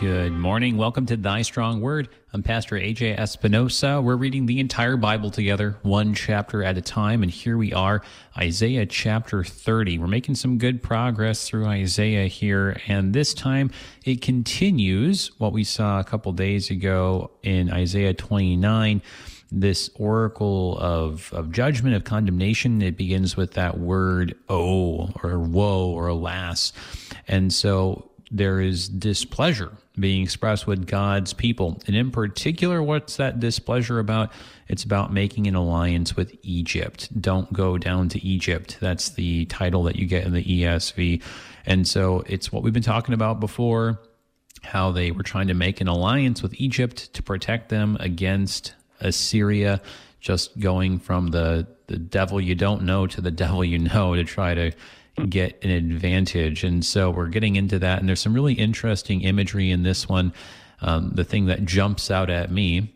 Good morning. Welcome to Thy Strong Word. I'm Pastor AJ Espinosa. We're reading the entire Bible together, one chapter at a time. And here we are, Isaiah chapter 30. We're making some good progress through Isaiah here. And this time it continues what we saw a couple days ago in Isaiah 29 this oracle of, of judgment, of condemnation. It begins with that word, oh, or woe, or alas. And so there is displeasure being expressed with God's people. And in particular, what's that displeasure about? It's about making an alliance with Egypt. Don't go down to Egypt. That's the title that you get in the ESV. And so it's what we've been talking about before how they were trying to make an alliance with Egypt to protect them against Assyria, just going from the, the devil you don't know to the devil you know to try to get an advantage. And so we're getting into that. And there's some really interesting imagery in this one. Um, the thing that jumps out at me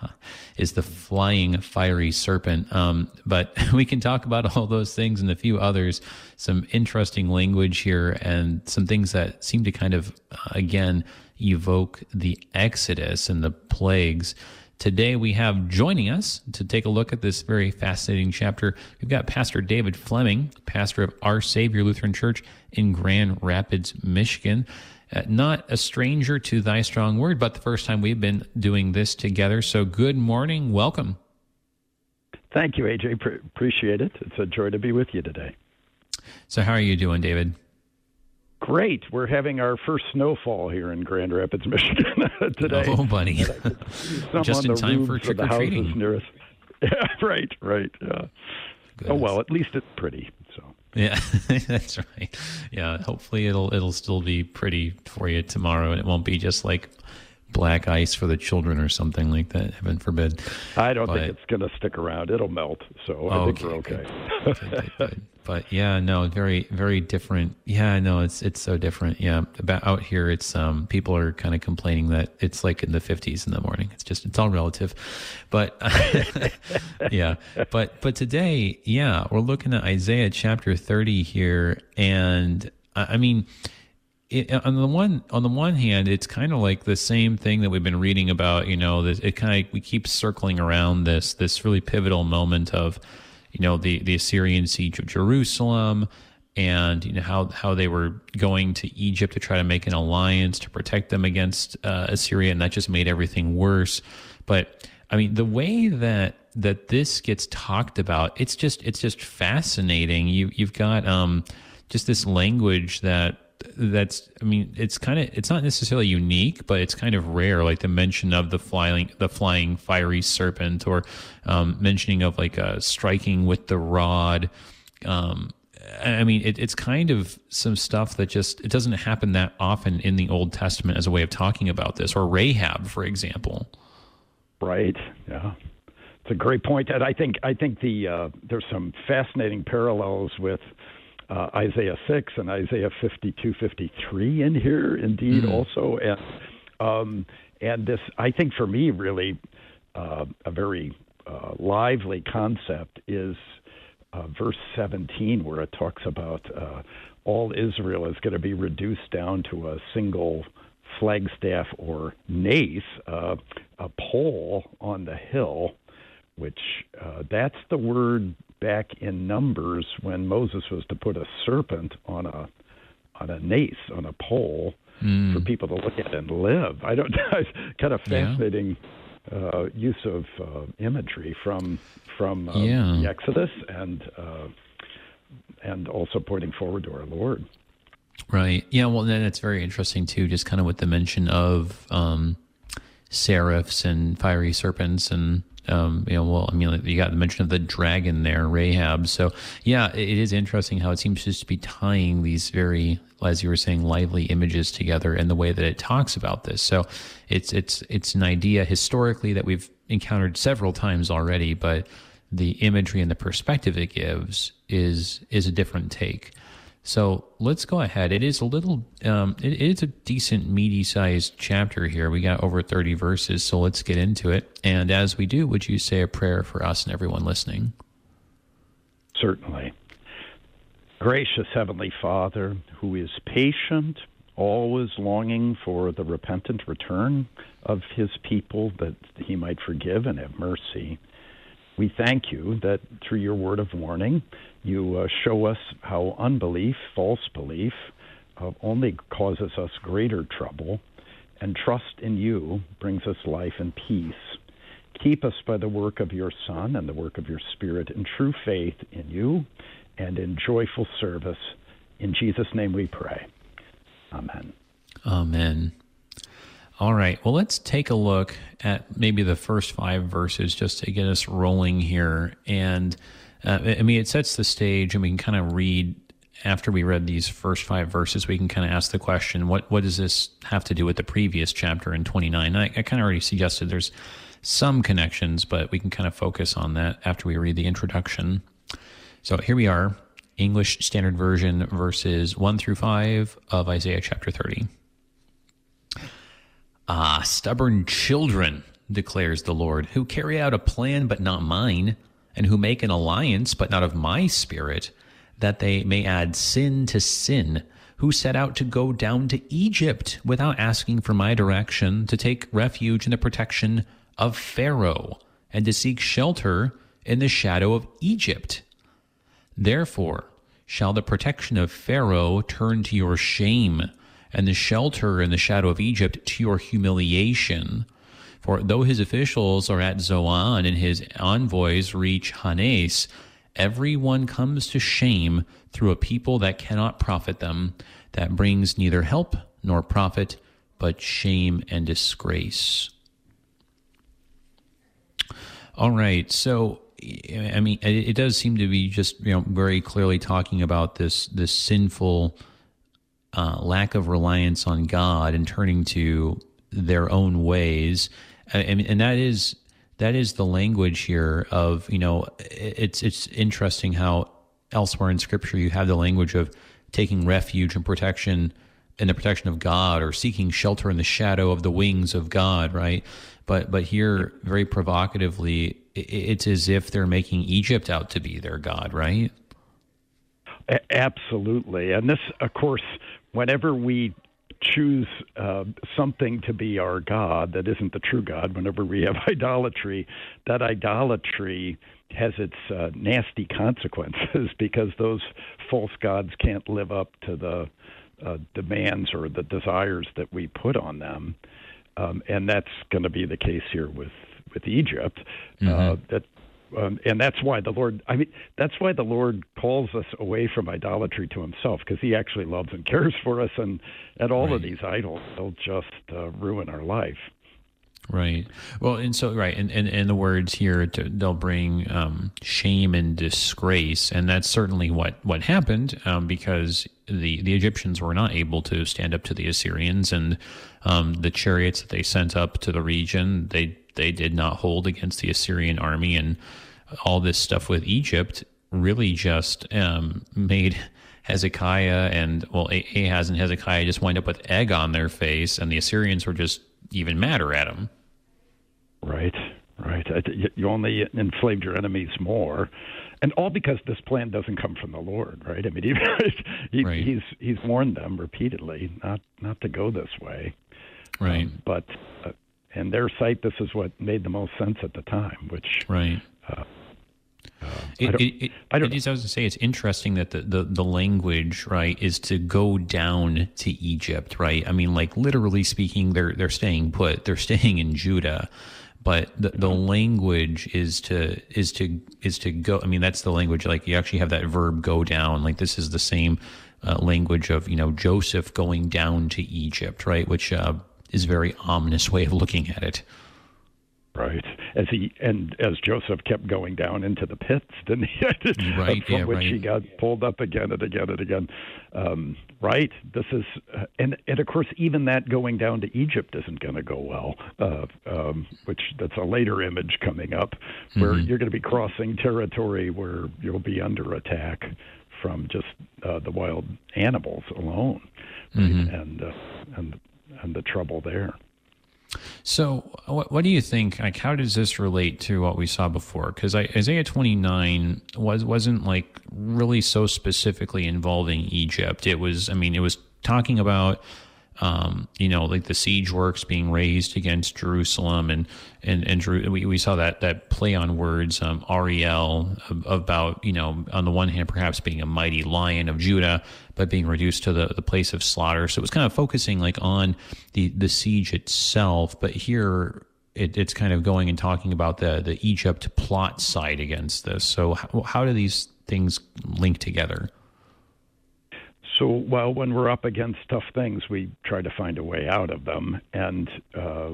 is the flying fiery serpent. Um, but we can talk about all those things and a few others, some interesting language here, and some things that seem to kind of, uh, again, evoke the Exodus and the plagues. Today we have joining us to take a look at this very fascinating chapter. We've got Pastor David Fleming, pastor of Our Savior Lutheran Church in Grand Rapids, Michigan. Uh, not a stranger to thy strong word, but the first time we've been doing this together. So good morning. Welcome. Thank you, AJ. Pre- appreciate it. It's a joy to be with you today. So, how are you doing, David? Great. We're having our first snowfall here in Grand Rapids, Michigan today. Oh, buddy. Just in time for trick or treating. Yeah, right, right. Yeah. Oh well, at least it's pretty. So. Yeah, that's right. Yeah, hopefully it'll it'll still be pretty for you tomorrow, and it won't be just like black ice for the children or something like that. Heaven forbid. I don't but, think it's going to stick around. It'll melt, so I okay, think we're okay. Good. Good, good, but yeah, no, very very different. Yeah, no, it's it's so different. Yeah, about out here, it's um people are kind of complaining that it's like in the 50s in the morning. It's just it's all relative, but yeah, but but today, yeah, we're looking at Isaiah chapter 30 here, and I mean it, on the one on the one hand, it's kind of like the same thing that we've been reading about. You know, it kind of we keep circling around this this really pivotal moment of, you know, the the Assyrian siege of Jerusalem, and you know how how they were going to Egypt to try to make an alliance to protect them against uh, Assyria, and that just made everything worse. But I mean, the way that that this gets talked about, it's just it's just fascinating. You you've got um just this language that that's i mean it's kind of it's not necessarily unique but it's kind of rare like the mention of the flying the flying fiery serpent or um, mentioning of like uh, striking with the rod. Um, i mean it, it's kind of some stuff that just it doesn't happen that often in the old testament as a way of talking about this or rahab for example. Right. Yeah. It's a great point and i think i think the uh, there's some fascinating parallels with uh, Isaiah 6 and Isaiah 52, 53 in here, indeed, mm-hmm. also. And, um, and this, I think for me, really uh, a very uh, lively concept is uh, verse 17, where it talks about uh, all Israel is going to be reduced down to a single flagstaff or nace, uh, a pole on the hill, which uh, that's the word back in Numbers when Moses was to put a serpent on a on a nace on a pole mm. for people to look at and live. I don't know. kind of fascinating yeah. uh, use of uh, imagery from from uh, yeah. the Exodus and uh, and also pointing forward to our Lord. Right. Yeah. Well, then it's very interesting too. Just kind of with the mention of um, seraphs and fiery serpents and um, you know, well, I mean, you got the mention of the dragon there, Rahab. So, yeah, it is interesting how it seems just to be tying these very, as you were saying, lively images together in the way that it talks about this. So, it's it's it's an idea historically that we've encountered several times already, but the imagery and the perspective it gives is is a different take. So let's go ahead. It is a little, um, it is a decent, meaty sized chapter here. We got over 30 verses, so let's get into it. And as we do, would you say a prayer for us and everyone listening? Certainly. Gracious Heavenly Father, who is patient always longing for the repentant return of his people that he might forgive and have mercy. We thank you that through your word of warning, you uh, show us how unbelief, false belief, uh, only causes us greater trouble, and trust in you brings us life and peace. Keep us by the work of your Son and the work of your Spirit in true faith in you and in joyful service. In Jesus' name we pray. Amen. Amen. All right. Well, let's take a look at maybe the first five verses just to get us rolling here. And uh, I mean, it sets the stage, and we can kind of read after we read these first five verses. We can kind of ask the question: What what does this have to do with the previous chapter in twenty nine? I, I kind of already suggested there's some connections, but we can kind of focus on that after we read the introduction. So here we are, English Standard Version, verses 1 through 5 of Isaiah chapter 30. Ah, stubborn children, declares the Lord, who carry out a plan but not mine, and who make an alliance but not of my spirit, that they may add sin to sin, who set out to go down to Egypt without asking for my direction, to take refuge in the protection of Pharaoh, and to seek shelter in the shadow of Egypt. Therefore shall the protection of Pharaoh turn to your shame, and the shelter in the shadow of Egypt to your humiliation. For though his officials are at Zoan and his envoys reach Hanes, every one comes to shame through a people that cannot profit them, that brings neither help nor profit, but shame and disgrace. All right. So, I mean, it, does seem to be just you know very clearly talking about this this sinful uh, lack of reliance on God and turning to their own ways. Mean, and that is that is the language here of you know it's it's interesting how elsewhere in Scripture you have the language of taking refuge and protection in the protection of God or seeking shelter in the shadow of the wings of God, right? But but here, very provocatively, it's as if they're making Egypt out to be their God, right? Absolutely, and this, of course, whenever we choose uh, something to be our God that isn't the true God, whenever we have idolatry, that idolatry has its uh, nasty consequences because those false gods can't live up to the uh, demands or the desires that we put on them, um, and that's going to be the case here with with Egypt. Uh, mm-hmm. Uh, that um, and that's why the Lord. I mean, that's why the Lord calls us away from idolatry to Himself, because He actually loves and cares for us, and and all right. of these idols they'll just uh, ruin our life. Right. Well, and so right, and and, and the words here to, they'll bring um, shame and disgrace, and that's certainly what what happened um, because the the Egyptians were not able to stand up to the Assyrians, and um, the chariots that they sent up to the region they they did not hold against the Assyrian army, and all this stuff with Egypt really just um, made Hezekiah and well Ahaz and Hezekiah just wind up with egg on their face, and the Assyrians were just even madder at him. Right, right. You only inflamed your enemies more, and all because this plan doesn't come from the Lord, right? I mean, he, he, right. he's he's warned them repeatedly not not to go this way, right? Um, but uh, in their sight, this is what made the most sense at the time, which right. Uh, uh, it, I don't, it, it, I, don't, it is, I was going to say it's interesting that the, the, the language right is to go down to Egypt right? I mean like literally speaking they're they're staying put they're staying in Judah but the, the language is to is to is to go I mean that's the language like you actually have that verb go down like this is the same uh, language of you know Joseph going down to Egypt right? Which uh, is a very ominous way of looking at it Right, as he and as Joseph kept going down into the pits, didn't he? right, from yeah, which right. he got pulled up again and again and again. Um, right. This is, uh, and and of course, even that going down to Egypt isn't going to go well. Uh, um, which that's a later image coming up, where mm-hmm. you're going to be crossing territory where you'll be under attack from just uh, the wild animals alone, right? mm-hmm. and uh, and and the trouble there. So, what, what, do you think? Like, how does this relate to what we saw before? Because Isaiah 29 was wasn't like really so specifically involving Egypt. It was, I mean, it was talking about um, you know, like the siege works being raised against Jerusalem, and and and we, we saw that that play on words, um, Ariel, about you know, on the one hand, perhaps being a mighty lion of Judah, being reduced to the, the place of slaughter. So it was kind of focusing like on the the siege itself, but here it, it's kind of going and talking about the the Egypt plot side against this. So how, how do these things link together? So, well, when we're up against tough things, we try to find a way out of them. And uh,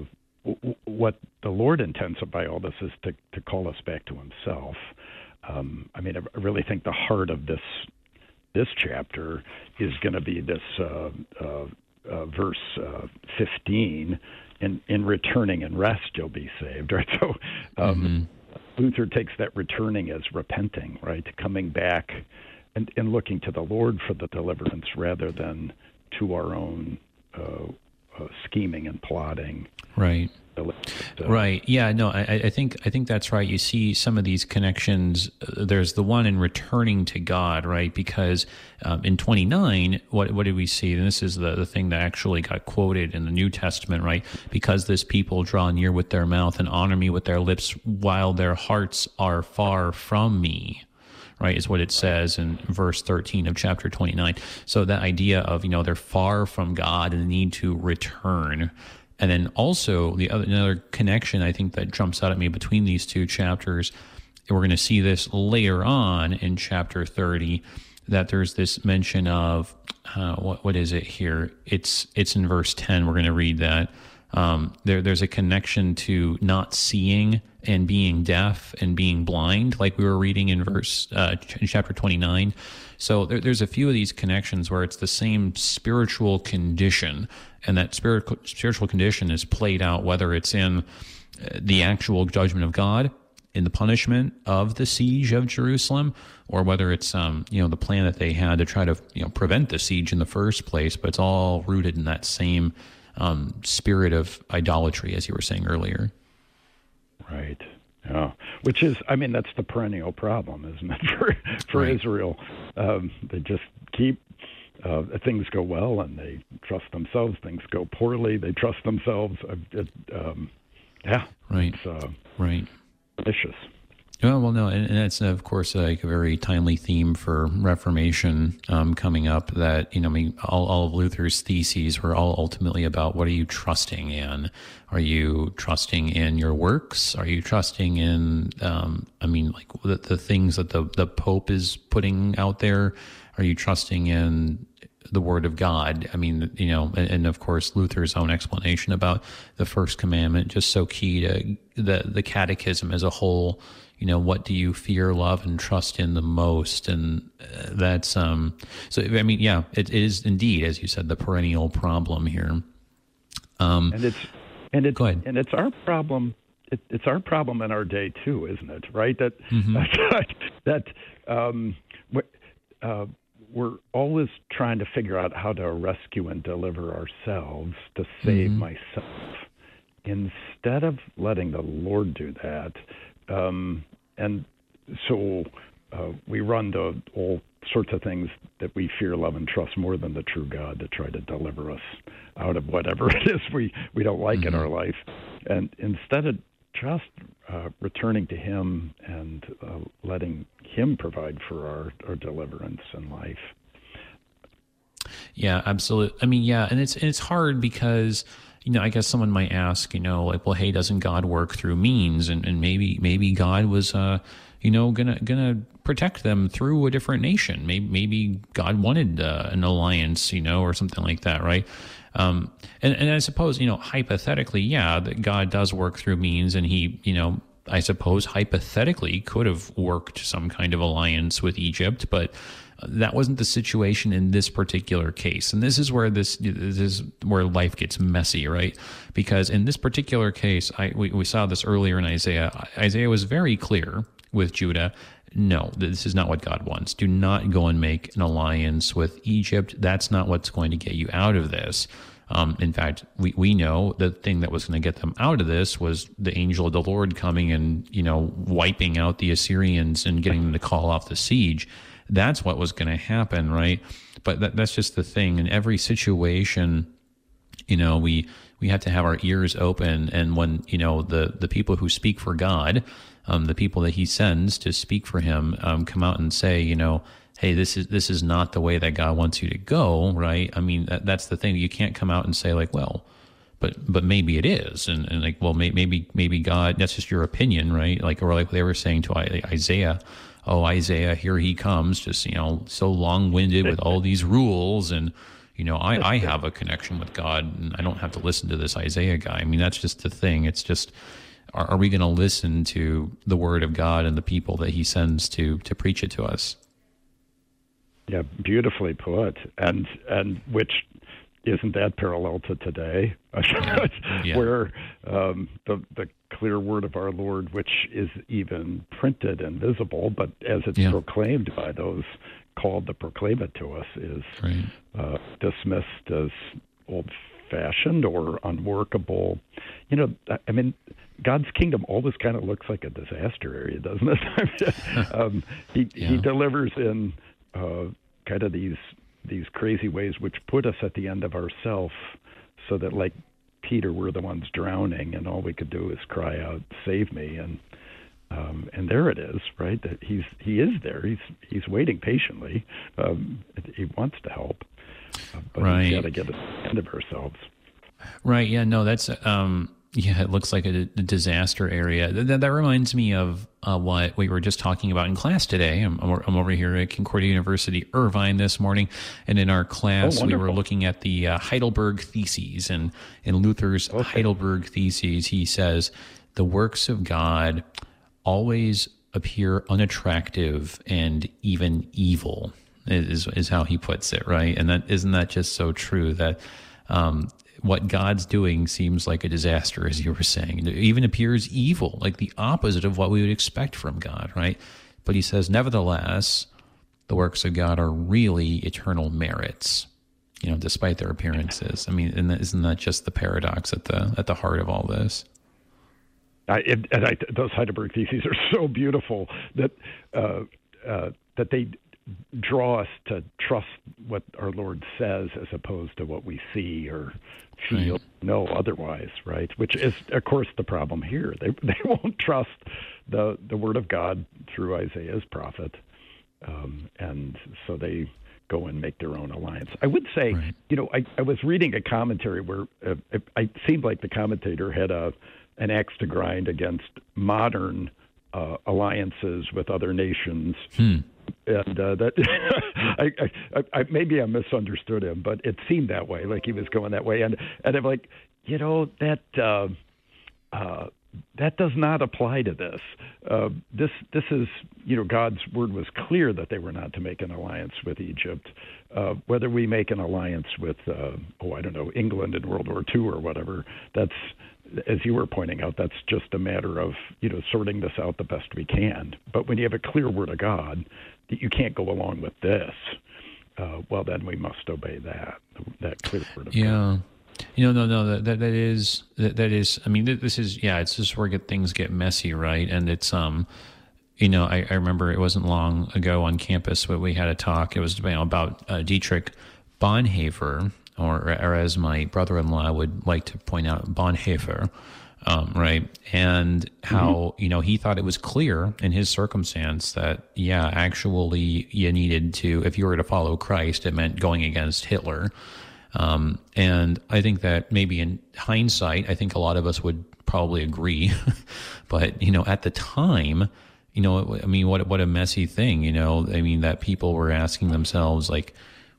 what the Lord intends by all this is to, to call us back to Himself. Um, I mean, I really think the heart of this this chapter is going to be this uh, uh, uh verse uh, 15. In, in returning and rest, you'll be saved, right? So, um, mm-hmm. Luther takes that returning as repenting, right? Coming back and, and looking to the Lord for the deliverance rather than to our own uh, uh, scheming and plotting. Right. Right. Yeah. No. I, I, think I think that's right. You see some of these connections. Uh, there's the one in returning to God, right? Because um, in 29, what what did we see? And this is the the thing that actually got quoted in the New Testament, right? Because this people draw near with their mouth and honor me with their lips, while their hearts are far from me right, is what it says in verse 13 of chapter 29. So that idea of, you know, they're far from God and need to return. And then also the other, another connection I think that jumps out at me between these two chapters, and we're going to see this later on in chapter 30 that there's this mention of uh, what what is it here? It's it's in verse 10. We're going to read that. Um, there there's a connection to not seeing and being deaf and being blind, like we were reading in verse uh, in chapter 29. So there, there's a few of these connections where it's the same spiritual condition, and that spiritual spiritual condition is played out whether it's in uh, the actual judgment of God, in the punishment of the siege of Jerusalem, or whether it's um, you know the plan that they had to try to you know prevent the siege in the first place. But it's all rooted in that same um, spirit of idolatry, as you were saying earlier. Right. Yeah. Which is, I mean, that's the perennial problem, isn't it, for for right. Israel? Um, they just keep uh, things go well, and they trust themselves. Things go poorly, they trust themselves. Uh, it, um, yeah. Right. It's, uh, right. Vicious. Well, well, no, and, and that's of course like a very timely theme for Reformation um, coming up. That you know, I mean, all, all of Luther's theses were all ultimately about what are you trusting in? Are you trusting in your works? Are you trusting in, um, I mean, like the, the things that the the Pope is putting out there? Are you trusting in the Word of God. I mean, you know, and, and, of course Luther's own explanation about the first commandment, just so key to the the Catechism as a whole you know, what do you fear, love, and trust in the most? And uh, that's, um, so, I mean, yeah, it, it is indeed, as you said, the perennial problem here. Um, and it's, and it's, and it's our problem. It, it's our problem in our day too, isn't it? Right? That, mm-hmm. that, that, um, uh, we're always trying to figure out how to rescue and deliver ourselves to save mm-hmm. myself instead of letting the Lord do that um, and so uh, we run to all sorts of things that we fear, love, and trust more than the true God to try to deliver us out of whatever it is we, we don't like mm-hmm. in our life. And instead of just uh, returning to Him and uh, letting Him provide for our, our deliverance in life. Yeah, absolutely. I mean, yeah, and it's it's hard because you know, I guess someone might ask, you know, like, well, hey, doesn't God work through means? And, and maybe, maybe God was, uh, you know, gonna, gonna protect them through a different nation. Maybe, maybe God wanted uh, an alliance, you know, or something like that, right? Um, and, and I suppose, you know, hypothetically, yeah, that God does work through means and he, you know, I suppose hypothetically could have worked some kind of alliance with Egypt, but that wasn't the situation in this particular case. And this is where this, this is where life gets messy, right? Because in this particular case, I, we, we saw this earlier in Isaiah. Isaiah was very clear with Judah. No, this is not what God wants. Do not go and make an alliance with Egypt. That's not what's going to get you out of this. Um, in fact, we, we know the thing that was going to get them out of this was the angel of the Lord coming and, you know, wiping out the Assyrians and getting them to call off the siege. That's what was going to happen, right? but that, that's just the thing. In every situation, you know, we we have to have our ears open, and when you know the the people who speak for God, um, the people that He sends to speak for Him, um, come out and say, you know, hey, this is this is not the way that God wants you to go, right? I mean, that, that's the thing. You can't come out and say like, well, but but maybe it is, and, and like, well, may, maybe maybe God, that's just your opinion, right? Like, or like they were saying to Isaiah, oh, Isaiah, here he comes, just you know, so long winded with all these rules and. You know, I, I have a connection with God and I don't have to listen to this Isaiah guy. I mean, that's just the thing. It's just, are, are we going to listen to the word of God and the people that he sends to, to preach it to us? Yeah, beautifully put, and and which isn't that parallel to today, yeah. where um, the the clear word of our Lord, which is even printed and visible, but as it's yeah. proclaimed by those called to proclaim it to us, is right. uh, dismissed as old fashioned or unworkable. You know, I mean, God's kingdom always kind of looks like a disaster area, doesn't it? um, he yeah. he delivers in uh, kind of these these crazy ways which put us at the end of ourself so that like Peter we're the ones drowning and all we could do is cry out save me. And um, and there it is right? That he's he is there. He's he's waiting patiently. Um, he wants to help uh, but right. we've got to get end of ourselves. Right. Yeah no that's um yeah, it looks like a, a disaster area. That, that reminds me of uh, what we were just talking about in class today. I'm, I'm, over here at Concordia University, Irvine, this morning, and in our class, oh, we were looking at the uh, Heidelberg Theses. And in Luther's okay. Heidelberg Theses, he says, The works of God always appear unattractive and even evil, is, is how he puts it, right? And that isn't that just so true that um, what God's doing seems like a disaster, as you were saying. It even appears evil, like the opposite of what we would expect from God, right? But he says, nevertheless, the works of God are really eternal merits, you know, despite their appearances. I mean, isn't that just the paradox at the at the heart of all this? I, and I, those Heidelberg theses are so beautiful that uh, uh, that they draw us to trust what our Lord says as opposed to what we see or feel right. know otherwise, right? Which is, of course, the problem here. They they won't trust the the word of God through Isaiah's prophet, um, and so they go and make their own alliance. I would say, right. you know, I, I was reading a commentary where uh, it, it seemed like the commentator had a an axe to grind against modern uh, alliances with other nations. Hmm and uh, that I, I, I maybe I misunderstood him, but it seemed that way, like he was going that way, and and I'm like, you know that. Uh, uh, that does not apply to this. Uh, this this is you know God's word was clear that they were not to make an alliance with Egypt. Uh, whether we make an alliance with uh, oh I don't know England in World War II or whatever, that's as you were pointing out, that's just a matter of you know sorting this out the best we can. But when you have a clear word of God, you can't go along with this. Uh, well, then we must obey that that clear word of yeah. God. You know, no, no, that that, that is that, that is. I mean, this is yeah. It's just where get things get messy, right? And it's um, you know, I, I remember it wasn't long ago on campus where we had a talk. It was about uh, Dietrich Bonhoeffer, or, or as my brother-in-law would like to point out, Bonhoeffer, um, right? And how mm-hmm. you know he thought it was clear in his circumstance that yeah, actually you needed to, if you were to follow Christ, it meant going against Hitler. Um, and I think that maybe in hindsight, I think a lot of us would probably agree, but you know, at the time, you know, I mean, what what a messy thing, you know. I mean, that people were asking themselves like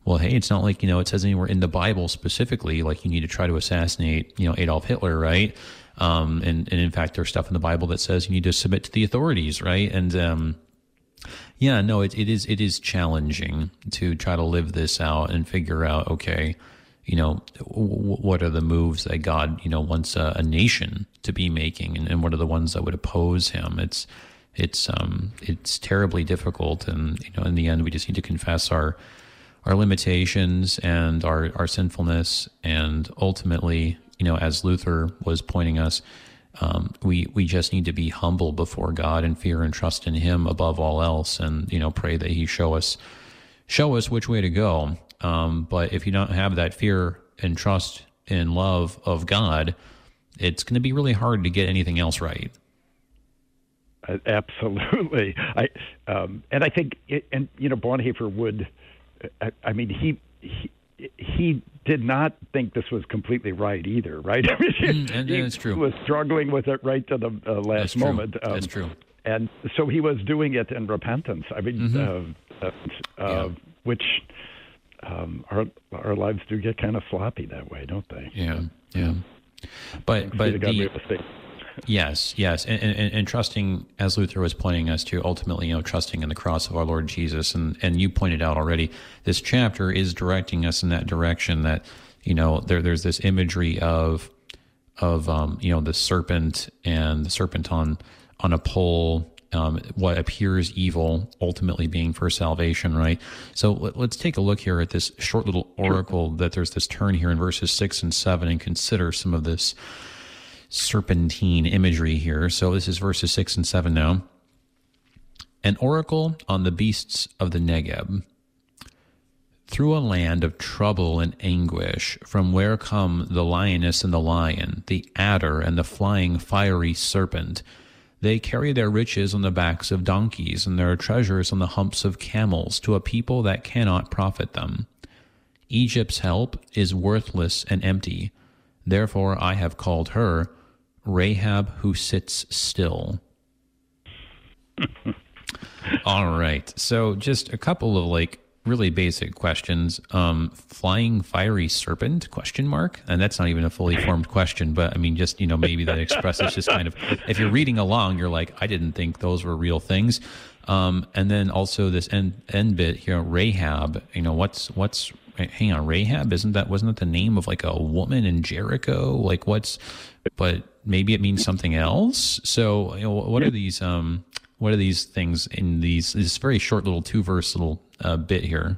well, hey, it's not like, you know, it says anywhere in the Bible specifically, like you need to try to assassinate, you know, Adolf Hitler, right? Um, and, and in fact, there's stuff in the Bible that says you need to submit to the authorities, right? And, um, yeah, no, it, it is, it is challenging to try to live this out and figure out, okay, you know, w- what are the moves that God, you know, wants a, a nation to be making and, and what are the ones that would oppose him? It's, it's, um, it's terribly difficult. And, you know, in the end, we just need to confess our, our limitations and our, our sinfulness and ultimately you know, as Luther was pointing us, um, we we just need to be humble before God and fear and trust in Him above all else, and you know, pray that He show us show us which way to go. Um, but if you don't have that fear and trust and love of God, it's going to be really hard to get anything else right. Uh, absolutely, I um, and I think it, and you know Bonhoeffer would. I, I mean, he, he he did not think this was completely right either, right? I mean, mm, and, he that's true. was struggling with it right to the uh, last that's moment. Um, that's true. And so he was doing it in repentance. I mean, mm-hmm. uh, uh, yeah. which um, our our lives do get kind of sloppy that way, don't they? Yeah, yeah. But but the, yes, yes, and, and, and, trusting, as Luther was pointing us to, ultimately, you know, trusting in the cross of our Lord Jesus, and and you pointed out already, this chapter is directing us in that direction. That you know, there there's this imagery of of um, you know the serpent and the serpent on on a pole um, what appears evil ultimately being for salvation, right? So let, us take a look here at this short little oracle that there's this turn here in verses six and seven and consider some of this serpentine imagery here. So this is verses six and seven now. An oracle on the beasts of the Negeb. Through a land of trouble and anguish, from where come the lioness and the lion, the adder and the flying fiery serpent, they carry their riches on the backs of donkeys and their treasures on the humps of camels to a people that cannot profit them. Egypt's help is worthless and empty. Therefore, I have called her Rahab who sits still. All right. So, just a couple of like really basic questions. Um, flying fiery serpent? Question mark. And that's not even a fully formed question, but I mean, just you know, maybe that expresses just kind of. If you're reading along, you're like, I didn't think those were real things. Um, and then also this end end bit here, Rahab. You know, what's what's hang on, Rahab? Isn't that wasn't that the name of like a woman in Jericho? Like what's? But maybe it means something else. So you know, what are these? Um, what are these things in these this very short little two verse little uh, bit here?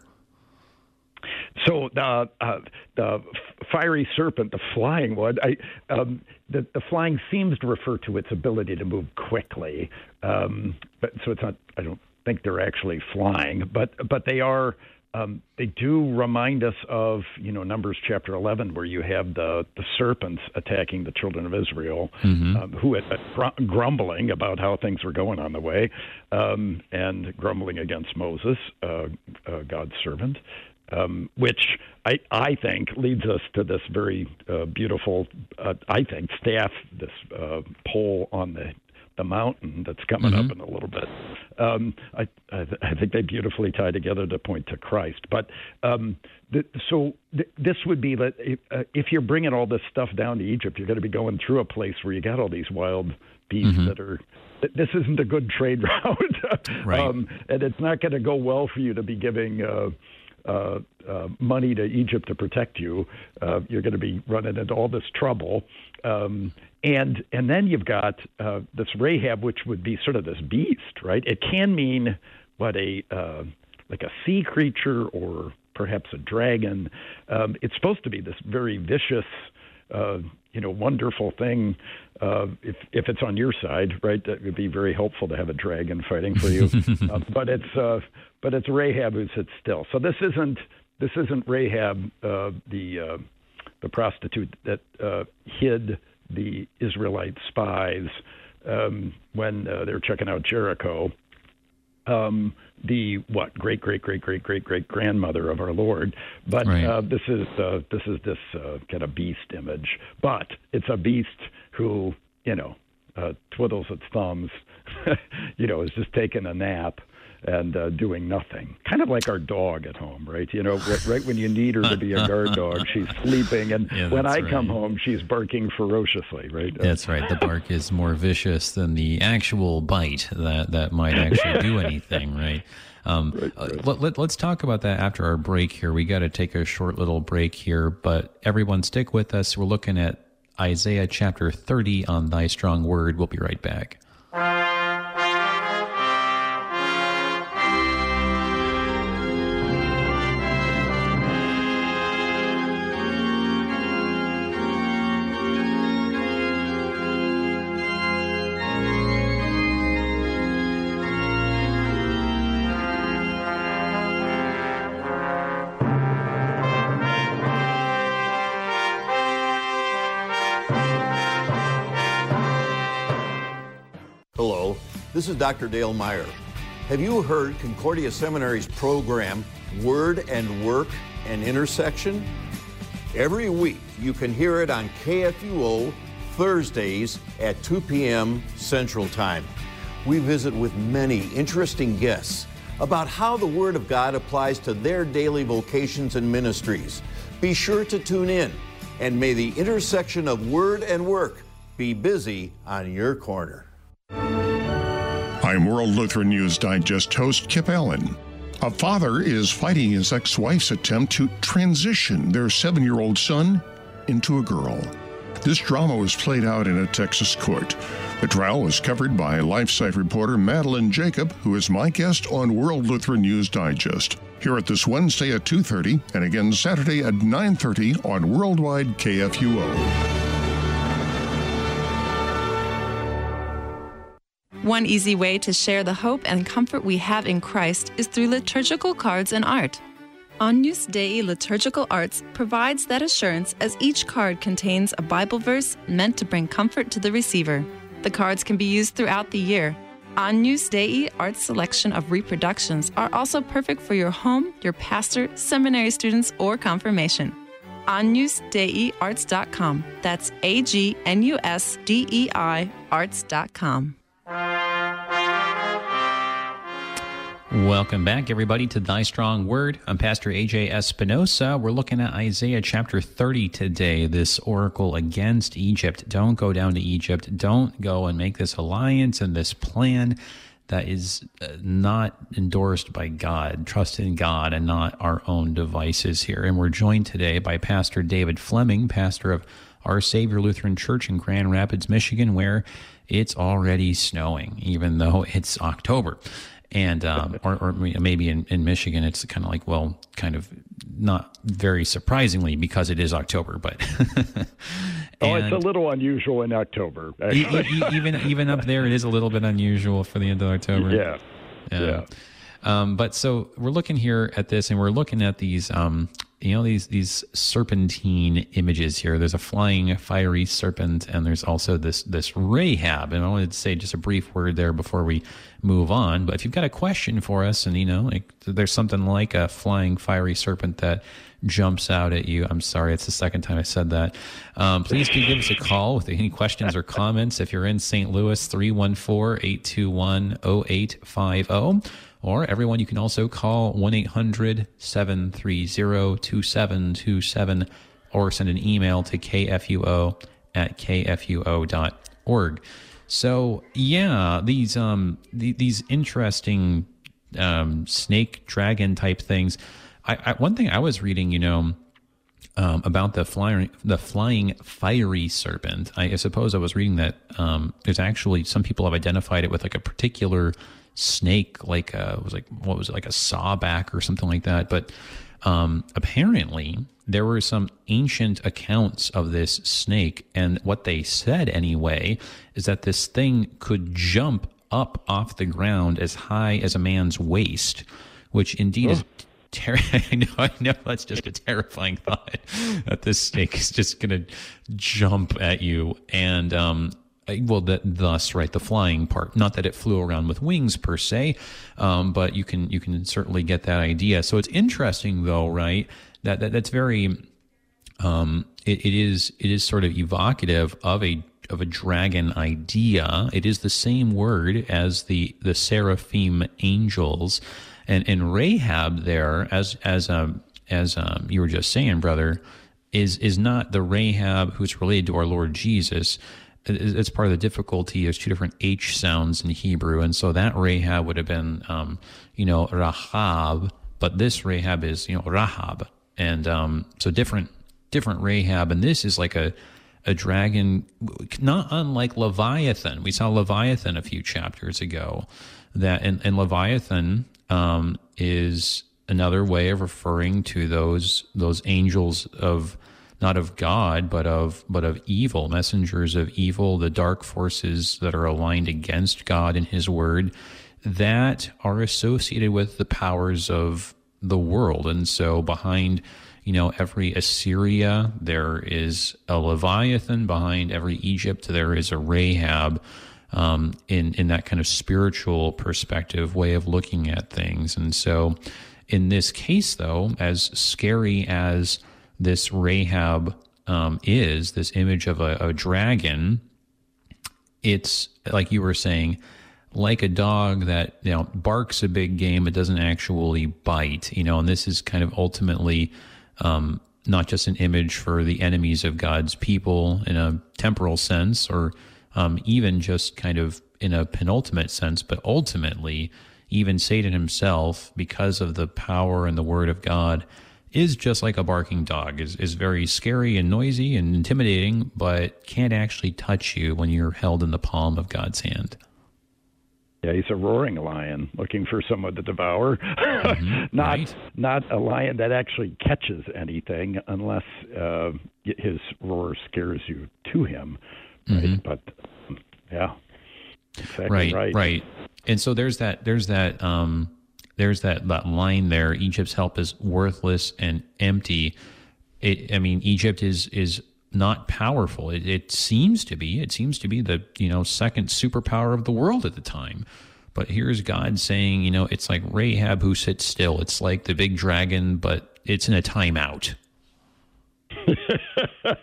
So the uh, the fiery serpent, the flying one, I, um, the the flying seems to refer to its ability to move quickly. Um, but so it's not. I don't think they're actually flying, but but they are um, they do remind us of you know Numbers chapter 11, where you have the the serpents attacking the children of Israel, mm-hmm. um, who had been grumbling about how things were going on the way, um, and grumbling against Moses, uh, uh, God's servant. Um, which I, I think leads us to this very uh, beautiful, uh, I think, staff, this uh, pole on the the mountain that's coming mm-hmm. up in a little bit. Um, I, I, th- I, think they beautifully tie together to point to Christ. But um, th- so th- this would be that if, uh, if, you're bringing all this stuff down to Egypt, you're going to be going through a place where you got all these wild beasts mm-hmm. that are. This isn't a good trade route, right. um, and it's not going to go well for you to be giving. Uh, uh, uh, money to Egypt to protect you, uh, you're going to be running into all this trouble. Um, and and then you've got uh, this Rahab, which would be sort of this beast, right? It can mean what a uh, like a sea creature or perhaps a dragon. Um, it's supposed to be this very vicious, uh, you know, wonderful thing. Uh, if if it's on your side, right, that would be very helpful to have a dragon fighting for you. uh, but it's uh, but it's Rahab who sits still. So this isn't this isn't Rahab, uh, the uh, the prostitute that uh, hid the Israelite spies um, when uh, they're checking out Jericho. Um, the what great great great great great great grandmother of our Lord, but right. uh, this is uh, this is this uh, kind of beast image, but it's a beast who you know uh, twiddles its thumbs, you know, is just taking a nap, and uh, doing nothing. Kind of like our dog at home, right? You know, right when you need her to be a guard dog, she's sleeping, and yeah, when I right. come home, she's barking ferociously, right? That's right. The bark is more vicious than the actual bite that that might actually do anything, right? Um, right, uh, right. Uh, let, us talk about that after our break here. We got to take a short little break here, but everyone stick with us. We're looking at Isaiah chapter 30 on Thy Strong Word. We'll be right back. Dr. Dale Meyer. Have you heard Concordia Seminary's program, Word and Work and Intersection? Every week, you can hear it on KFUO Thursdays at 2 p.m. Central Time. We visit with many interesting guests about how the Word of God applies to their daily vocations and ministries. Be sure to tune in, and may the intersection of Word and Work be busy on your corner. I'm World Lutheran News Digest host Kip Allen. A father is fighting his ex wife's attempt to transition their seven year old son into a girl. This drama was played out in a Texas court. The trial was covered by LifeSite reporter Madeline Jacob, who is my guest on World Lutheran News Digest. Here at this Wednesday at 2:30 and again Saturday at 9:30 on Worldwide KFUO. One easy way to share the hope and comfort we have in Christ is through liturgical cards and art. Agnus Dei Liturgical Arts provides that assurance as each card contains a Bible verse meant to bring comfort to the receiver. The cards can be used throughout the year. Agnus Dei Art's selection of reproductions are also perfect for your home, your pastor, seminary students, or confirmation. AgnusDeiArts.com. That's A G N U S D E I Arts.com. Welcome back, everybody, to Thy Strong Word. I'm Pastor AJ Espinosa. We're looking at Isaiah chapter 30 today, this oracle against Egypt. Don't go down to Egypt. Don't go and make this alliance and this plan that is uh, not endorsed by God. Trust in God and not our own devices here. And we're joined today by Pastor David Fleming, pastor of Our Savior Lutheran Church in Grand Rapids, Michigan, where it's already snowing, even though it's October and um, or, or, maybe in, in Michigan, it's kind of like well, kind of not very surprisingly because it is October, but oh, it's a little unusual in October. even even up there, it is a little bit unusual for the end of October. Yeah, yeah. yeah. Um, but so we're looking here at this, and we're looking at these, um, you know, these these serpentine images here. There's a flying fiery serpent, and there's also this this Rahab. And I wanted to say just a brief word there before we move on. But if you've got a question for us, and you know, like there's something like a flying fiery serpent that jumps out at you. I'm sorry, it's the second time I said that. Um, please do give us a call with any questions or comments. If you're in St. Louis, 314 821 0850 or everyone, you can also call 1 800 730 2727 or send an email to kfuo at kfuo.org. So, yeah, these, um, the, these interesting um, snake dragon type things. I, I, one thing I was reading, you know, um, about the flying the flying fiery serpent. I, I suppose I was reading that um, there's actually some people have identified it with like a particular snake, like a, uh, was like what was it, like a sawback or something like that. But um, apparently, there were some ancient accounts of this snake, and what they said anyway is that this thing could jump up off the ground as high as a man's waist, which indeed oh. is. Ter- I know, I know. That's just a terrifying thought that this snake is just going to jump at you, and um, well, that thus right the flying part. Not that it flew around with wings per se, um, but you can you can certainly get that idea. So it's interesting though, right? That, that that's very um, it, it is it is sort of evocative of a of a dragon idea. It is the same word as the the seraphim angels, and and Rahab there as as um as um you were just saying, brother, is is not the Rahab who's related to our Lord Jesus it's part of the difficulty. There's two different H sounds in Hebrew, and so that Rahab would have been, um, you know, Rahab, but this Rahab is, you know, Rahab, and um, so different, different Rahab, and this is like a a dragon, not unlike Leviathan. We saw Leviathan a few chapters ago. That and, and Leviathan um, is another way of referring to those those angels of not of God, but of but of evil, messengers of evil, the dark forces that are aligned against God and His Word, that are associated with the powers of the world. And so behind, you know, every Assyria, there is a Leviathan. Behind every Egypt, there is a Rahab. um, in in that kind of spiritual perspective way of looking at things. And so, in this case, though, as scary as this Rahab um, is, this image of a, a dragon, it's like you were saying like a dog that you know barks a big game but doesn't actually bite you know and this is kind of ultimately um, not just an image for the enemies of god's people in a temporal sense or um, even just kind of in a penultimate sense but ultimately even satan himself because of the power and the word of god is just like a barking dog is, is very scary and noisy and intimidating but can't actually touch you when you're held in the palm of god's hand yeah, he's a roaring lion looking for someone to devour. Mm-hmm, not right. not a lion that actually catches anything unless uh, his roar scares you to him. Right? Mm-hmm. But yeah, exactly right, right, right. And so there's that there's that um, there's that, that line there. Egypt's help is worthless and empty. It, I mean, Egypt is is not powerful. It, it, seems to be. It seems to be the you know second superpower of the world at the time. But here's God saying, you know, it's like Rahab who sits still. It's like the big dragon, but it's in a timeout.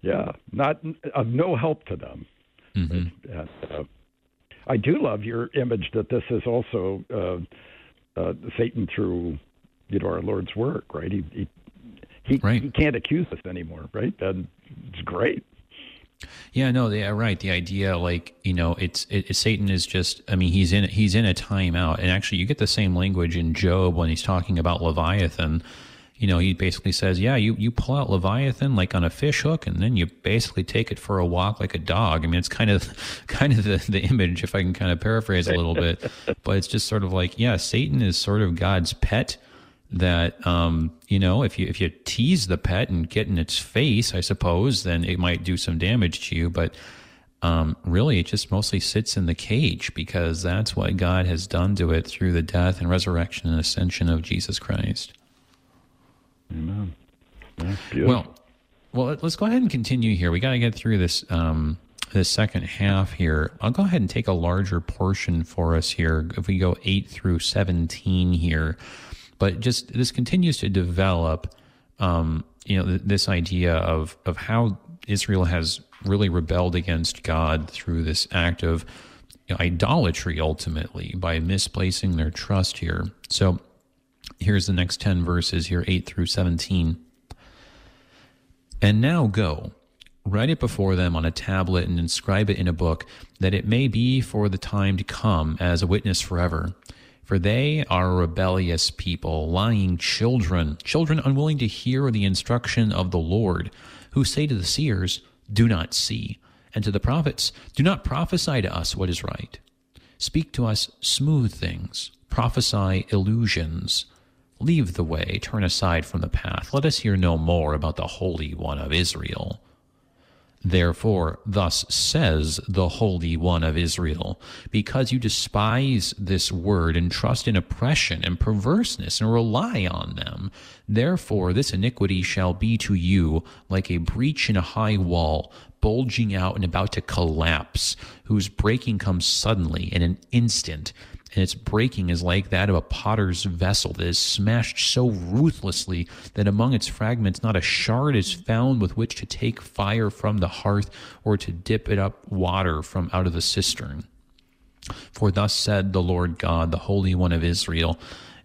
yeah, not of no help to them. Mm-hmm. uh, I do love your image that this is also uh, uh, Satan through you know our Lord's work, right? He, he he, right. he can't accuse us anymore, right? And it's great. Yeah, no, yeah, right. The idea, like you know, it's it, Satan is just. I mean, he's in he's in a timeout, and actually, you get the same language in Job when he's talking about Leviathan. You know, he basically says, "Yeah, you you pull out Leviathan like on a fish hook, and then you basically take it for a walk like a dog." I mean, it's kind of kind of the the image, if I can kind of paraphrase a little bit, but it's just sort of like, yeah, Satan is sort of God's pet that um, you know if you if you tease the pet and get in its face, I suppose, then it might do some damage to you. But um, really, it just mostly sits in the cage because that's what God has done to it through the death and resurrection and ascension of Jesus Christ. Amen. Well, well, let's go ahead and continue here. We got to get through this um, this second half here. I'll go ahead and take a larger portion for us here. If we go eight through seventeen here. But just this continues to develop, um, you know, th- this idea of of how Israel has really rebelled against God through this act of you know, idolatry, ultimately by misplacing their trust here. So here's the next ten verses here, eight through seventeen. And now go. Write it before them on a tablet and inscribe it in a book, that it may be for the time to come as a witness forever for they are rebellious people, lying children, children unwilling to hear the instruction of the Lord, who say to the seers, Do not see, and to the prophets, Do not prophesy to us what is right. Speak to us smooth things, prophesy illusions. Leave the way, turn aside from the path. Let us hear no more about the Holy One of Israel. Therefore, thus says the Holy One of Israel, because you despise this word and trust in oppression and perverseness and rely on them, therefore this iniquity shall be to you like a breach in a high wall, bulging out and about to collapse, whose breaking comes suddenly in an instant and its breaking is like that of a potter's vessel that is smashed so ruthlessly that among its fragments not a shard is found with which to take fire from the hearth or to dip it up water from out of the cistern. For thus said the Lord God, the Holy One of Israel,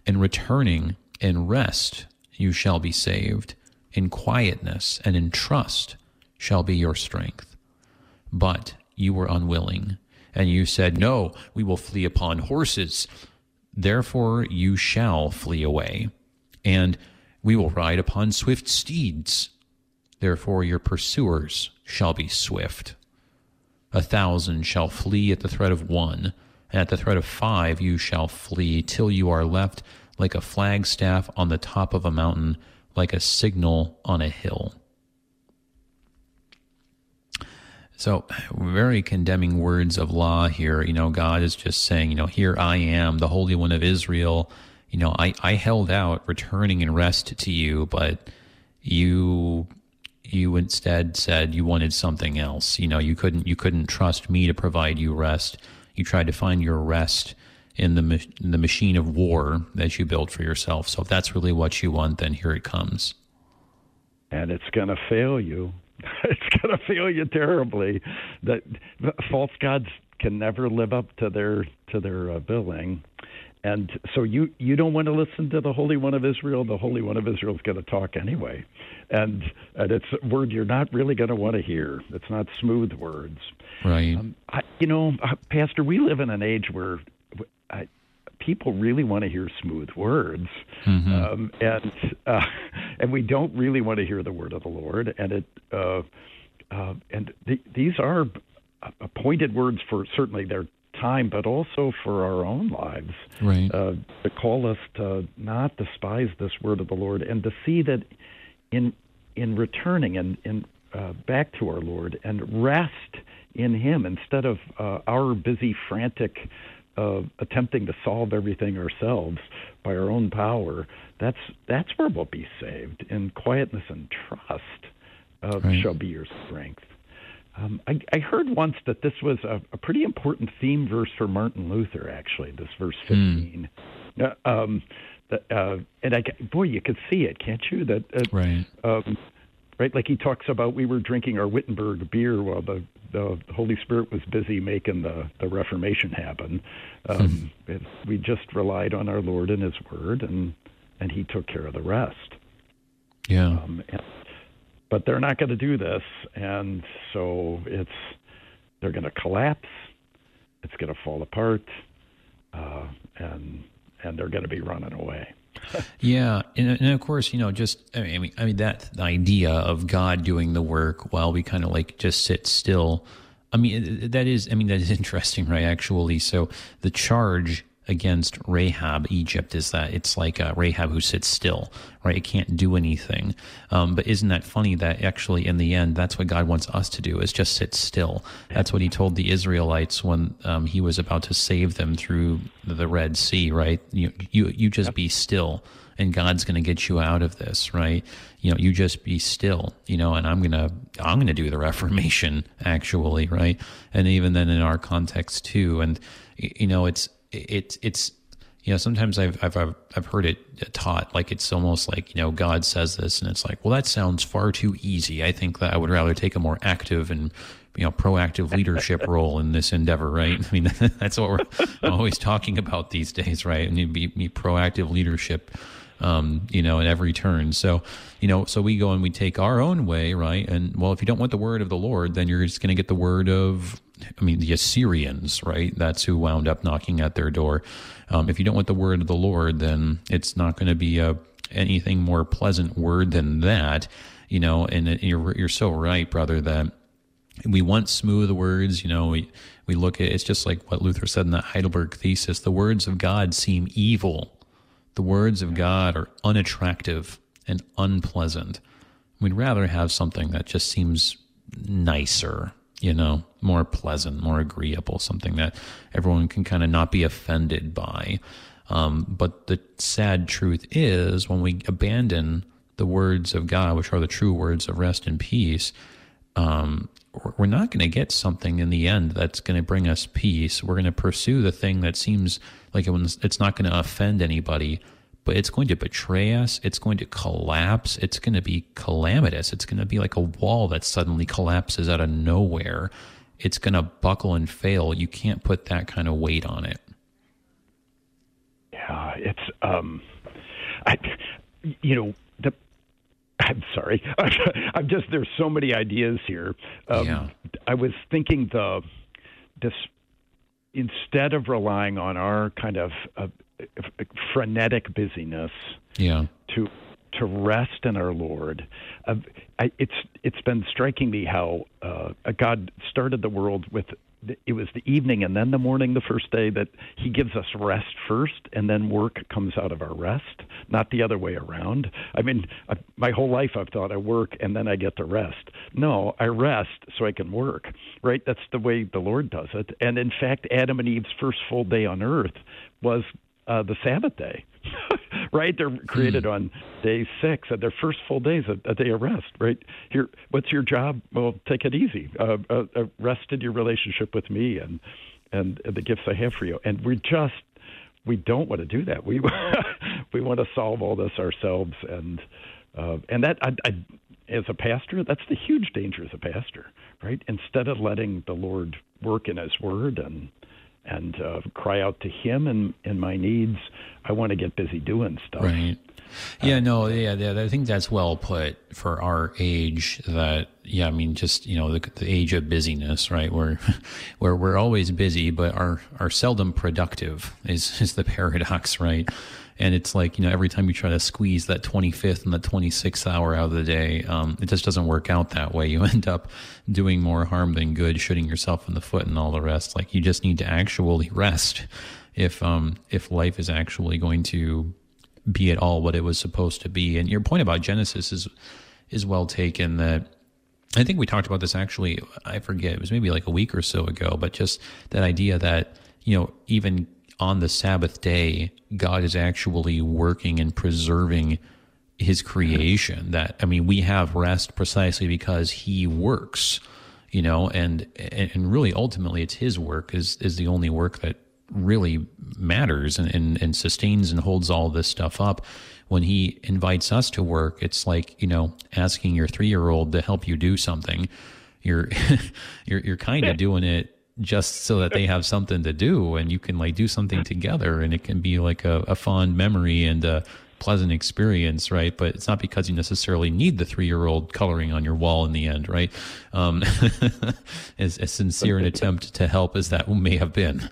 in returning in rest you shall be saved, in quietness and in trust shall be your strength. But you were unwilling and you said, No, we will flee upon horses. Therefore you shall flee away, and we will ride upon swift steeds. Therefore your pursuers shall be swift. A thousand shall flee at the threat of one, and at the threat of five you shall flee, till you are left like a flagstaff on the top of a mountain, like a signal on a hill. So, very condemning words of law here. You know, God is just saying, you know, here I am, the Holy One of Israel. You know, I, I held out, returning in rest to you, but you you instead said you wanted something else. You know, you couldn't you couldn't trust me to provide you rest. You tried to find your rest in the in the machine of war that you built for yourself. So if that's really what you want, then here it comes. And it's going to fail you. it's going to fail you terribly. That false gods can never live up to their to their uh, billing. And so you you don't want to listen to the Holy One of Israel. The Holy One of Israel is going to talk anyway, and and it's a word you're not really going to want to hear. It's not smooth words, right? Um, I, you know, uh, Pastor, we live in an age where I, people really want to hear smooth words, mm-hmm. um, and uh, and we don't really want to hear the word of the Lord. And it uh, uh, and th- these are appointed words for certainly their time, but also for our own lives. Right. Uh, to call us to not despise this word of the Lord and to see that in in returning and in uh, back to our Lord and rest in Him instead of uh, our busy, frantic uh, attempting to solve everything ourselves by our own power. That's that's where we'll be saved. In quietness and trust uh, right. shall be your strength. Um, I, I, heard once that this was a, a, pretty important theme verse for Martin Luther. Actually, this verse hmm. fifteen. Mm. Uh, um, uh, and I, boy, you could see it, can't you? That uh, right. Um, right, like he talks about, we were drinking our Wittenberg beer while the the Holy Spirit was busy making the the Reformation happen. Um, hmm. it, we just relied on our Lord and His Word, and and He took care of the rest. Yeah. Um, and, but they're not going to do this, and so it's they're going to collapse. It's going to fall apart, uh, and and they're going to be running away. yeah, and, and, of course, you know, just I mean, I mean that idea of God doing the work while we kind of like just sit still. I mean, that is, I mean, that is interesting, right? Actually, so the charge against Rahab, Egypt, is that it's like a Rahab who sits still, right? It can't do anything. Um, but isn't that funny that actually in the end, that's what God wants us to do is just sit still. That's what he told the Israelites when um, he was about to save them through the Red Sea, right? You, you, you just be still and God's going to get you out of this, right? You know, you just be still, you know, and I'm going to, I'm going to do the Reformation actually, right? And even then in our context too. And, you know, it's, it's it's you know sometimes I've I've I've heard it taught like it's almost like you know God says this and it's like well that sounds far too easy. I think that I would rather take a more active and you know proactive leadership role in this endeavor, right? I mean that's what we're always talking about these days, right? And be, be proactive leadership. Um, you know, at every turn. So, you know, so we go and we take our own way, right? And well, if you don't want the word of the Lord, then you're just going to get the word of I mean, the Assyrians, right? That's who wound up knocking at their door. Um, if you don't want the word of the Lord, then it's not going to be a anything more pleasant word than that, you know. And you're you're so right, brother, that we want smooth words. You know, we we look at it's just like what Luther said in the Heidelberg thesis: the words of God seem evil. The words of God are unattractive and unpleasant. We'd rather have something that just seems nicer, you know, more pleasant, more agreeable, something that everyone can kind of not be offended by. Um, but the sad truth is, when we abandon the words of God, which are the true words of rest and peace, um, we're not going to get something in the end that's going to bring us peace. We're going to pursue the thing that seems like it's not going to offend anybody but it's going to betray us. It's going to collapse. It's going to be calamitous. It's going to be like a wall that suddenly collapses out of nowhere. It's going to buckle and fail. You can't put that kind of weight on it. Yeah, it's um, I, you know, the. I'm sorry. I'm just there's so many ideas here. Um, yeah. I was thinking the this instead of relying on our kind of uh, frenetic busyness yeah. to to rest in our Lord. Uh, I, it's it's been striking me how uh, God started the world with it was the evening and then the morning the first day that he gives us rest first and then work comes out of our rest not the other way around i mean I, my whole life i've thought i work and then i get to rest no i rest so i can work right that's the way the lord does it and in fact adam and eve's first full day on earth was uh, the Sabbath day, right? They're created mm. on day six at their first full days a, a day of rest, right? Here, what's your job? Well, take it easy. Uh, uh, uh, rest in your relationship with me and and the gifts I have for you. And we just we don't want to do that. We we want to solve all this ourselves, and uh, and that I, I, as a pastor, that's the huge danger as a pastor, right? Instead of letting the Lord work in His Word and and uh, cry out to Him and in my needs, I want to get busy doing stuff. Right. Yeah, no, yeah, yeah, I think that's well put for our age. That yeah, I mean, just you know, the, the age of busyness, right? Where, where we're always busy, but are are seldom productive is is the paradox, right? And it's like you know, every time you try to squeeze that twenty fifth and the twenty sixth hour out of the day, um, it just doesn't work out that way. You end up doing more harm than good, shooting yourself in the foot, and all the rest. Like you just need to actually rest if um if life is actually going to be at all what it was supposed to be. And your point about Genesis is is well taken. That I think we talked about this actually. I forget it was maybe like a week or so ago, but just that idea that you know even on the Sabbath day, God is actually working and preserving His creation. That I mean, we have rest precisely because He works. You know, and and really, ultimately, it's His work is is the only work that really matters and, and, and sustains and holds all this stuff up. When he invites us to work, it's like, you know, asking your three year old to help you do something. You're, you're, you're kind of doing it just so that they have something to do and you can like do something together and it can be like a, a fond memory and a pleasant experience, right? But it's not because you necessarily need the three year old coloring on your wall in the end, right? Um, as, as sincere an attempt to help as that may have been.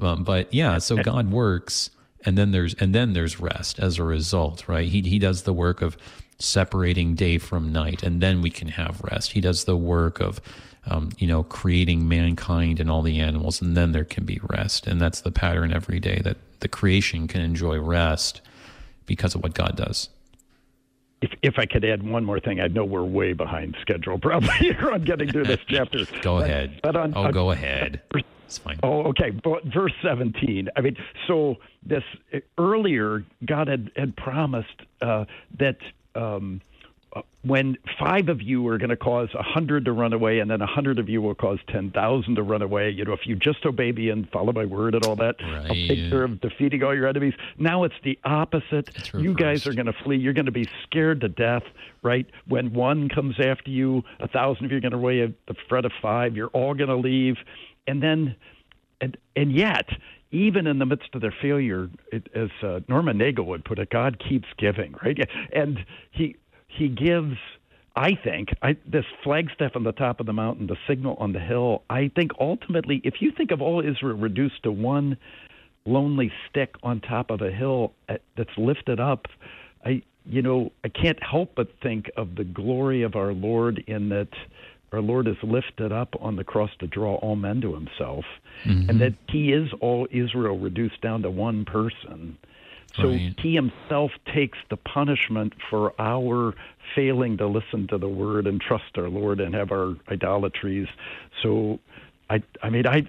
Um, but yeah, so God works, and then there's and then there's rest as a result, right? He he does the work of separating day from night, and then we can have rest. He does the work of um, you know creating mankind and all the animals, and then there can be rest. And that's the pattern every day that the creation can enjoy rest because of what God does. If, if I could add one more thing, I know we're way behind schedule probably here on getting through this chapter. go but, ahead. But on, oh, on, go ahead. It's fine. Oh, okay. But verse 17. I mean, so this earlier, God had, had promised uh, that um, when five of you are going to cause a hundred to run away, and then a hundred of you will cause ten thousand to run away. You know, if you just obey me and follow my word and all that, right. I'll take care of defeating all your enemies. Now it's the opposite. You guys are going to flee. You're going to be scared to death, right? When one comes after you, a thousand of you are going to away at the fret of five. You're all going to leave and then and and yet even in the midst of their failure, it, as uh, Norman Nagel would put it, God keeps giving, right? And he he gives. I think I, this flagstaff on the top of the mountain, the signal on the hill. I think ultimately, if you think of all Israel reduced to one lonely stick on top of a hill uh, that's lifted up, I you know I can't help but think of the glory of our Lord in that our Lord is lifted up on the cross to draw all men to himself, mm-hmm. and that he is all Israel reduced down to one person. So right. he himself takes the punishment for our failing to listen to the word and trust our Lord and have our idolatries. So I I mean I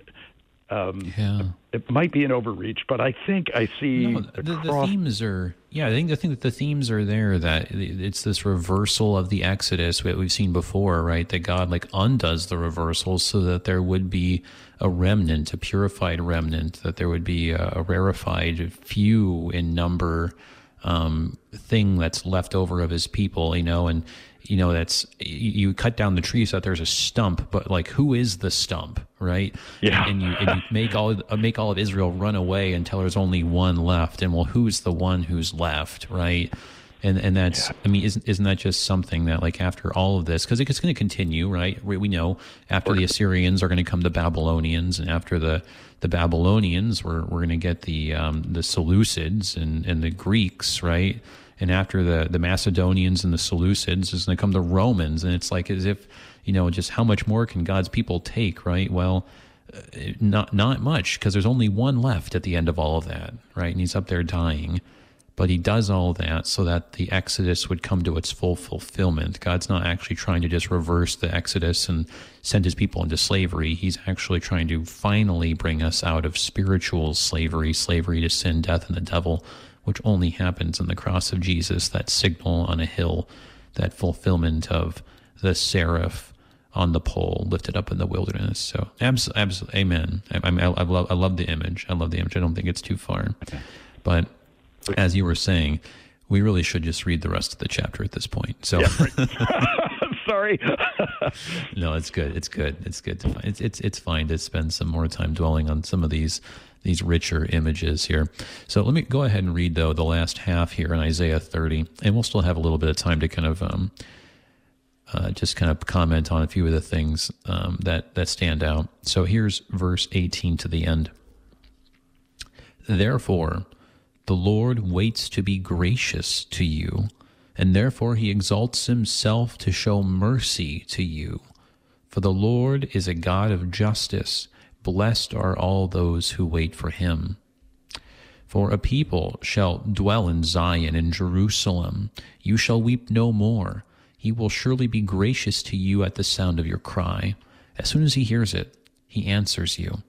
um, yeah. It might be an overreach, but I think I see no, the, the, the, themes are. Yeah, I think I think that the themes are there. That it's this reversal of the Exodus that we've seen before, right? That God like undoes the reversal so that there would be a remnant, a purified remnant, that there would be a, a rarefied, few in number um, thing that's left over of His people, you know, and you know that's you cut down the tree so that there's a stump but like who is the stump right? Yeah. And, and you, and you make all uh, make all of israel run away until there's only one left. And well who's the one who's left right? And and that's yeah. i mean isn't isn't that just something that like after all of this because it's going to continue right? We, we know after the assyrians are going to come the babylonians and after the the babylonians we're, we're going to get the um, the seleucids and and the greeks right and after the the Macedonians and the Seleucids is going to come the Romans, and it's like as if you know just how much more can God's people take, right? Well, uh, not not much because there's only one left at the end of all of that, right? And he's up there dying. But he does all that so that the Exodus would come to its full fulfillment. God's not actually trying to just reverse the Exodus and send his people into slavery. He's actually trying to finally bring us out of spiritual slavery, slavery to sin, death, and the devil, which only happens in the cross of Jesus, that signal on a hill, that fulfillment of the seraph on the pole lifted up in the wilderness. So, absolutely, amen. I, I, I, love, I love the image. I love the image. I don't think it's too far. Okay. But as you were saying, we really should just read the rest of the chapter at this point. So, yeah, sorry. no, it's good. It's good. It's good to find. It's it's it's fine to spend some more time dwelling on some of these these richer images here. So let me go ahead and read though the last half here in Isaiah 30, and we'll still have a little bit of time to kind of um, uh, just kind of comment on a few of the things um, that that stand out. So here's verse 18 to the end. Therefore, the Lord waits to be gracious to you, and therefore he exalts himself to show mercy to you. For the Lord is a God of justice. Blessed are all those who wait for him. For a people shall dwell in Zion and Jerusalem. You shall weep no more. He will surely be gracious to you at the sound of your cry. As soon as he hears it, he answers you.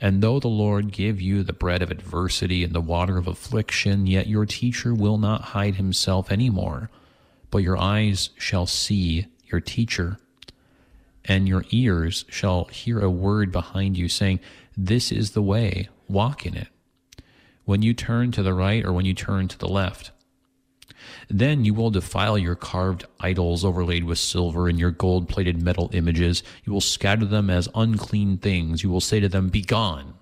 And though the Lord give you the bread of adversity and the water of affliction, yet your teacher will not hide himself any more, but your eyes shall see your teacher and your ears shall hear a word behind you saying, This is the way, walk in it. When you turn to the right or when you turn to the left. Then you will defile your carved idols overlaid with silver and your gold plated metal images. You will scatter them as unclean things. You will say to them, Begone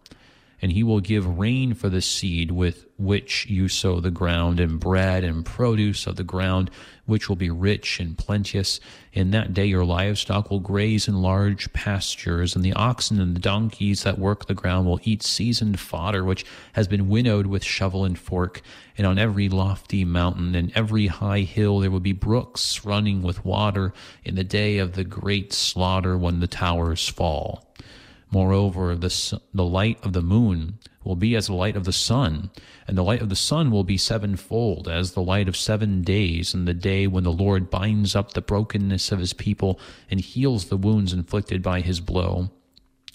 and he will give rain for the seed with which you sow the ground, and bread and produce of the ground, which will be rich and plenteous. In that day your livestock will graze in large pastures, and the oxen and the donkeys that work the ground will eat seasoned fodder, which has been winnowed with shovel and fork. And on every lofty mountain and every high hill there will be brooks running with water in the day of the great slaughter when the towers fall. Moreover, the, the light of the moon will be as the light of the sun, and the light of the sun will be sevenfold, as the light of seven days, in the day when the Lord binds up the brokenness of his people and heals the wounds inflicted by his blow.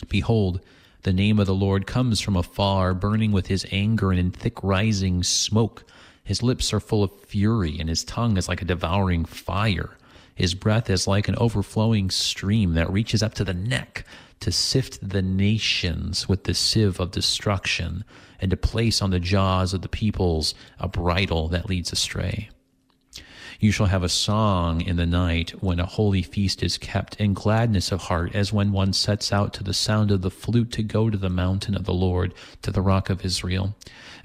Behold, the name of the Lord comes from afar, burning with his anger and in thick rising smoke. His lips are full of fury, and his tongue is like a devouring fire. His breath is like an overflowing stream that reaches up to the neck to sift the nations with the sieve of destruction, and to place on the jaws of the peoples a bridle that leads astray. You shall have a song in the night when a holy feast is kept, and gladness of heart, as when one sets out to the sound of the flute to go to the mountain of the Lord, to the rock of Israel.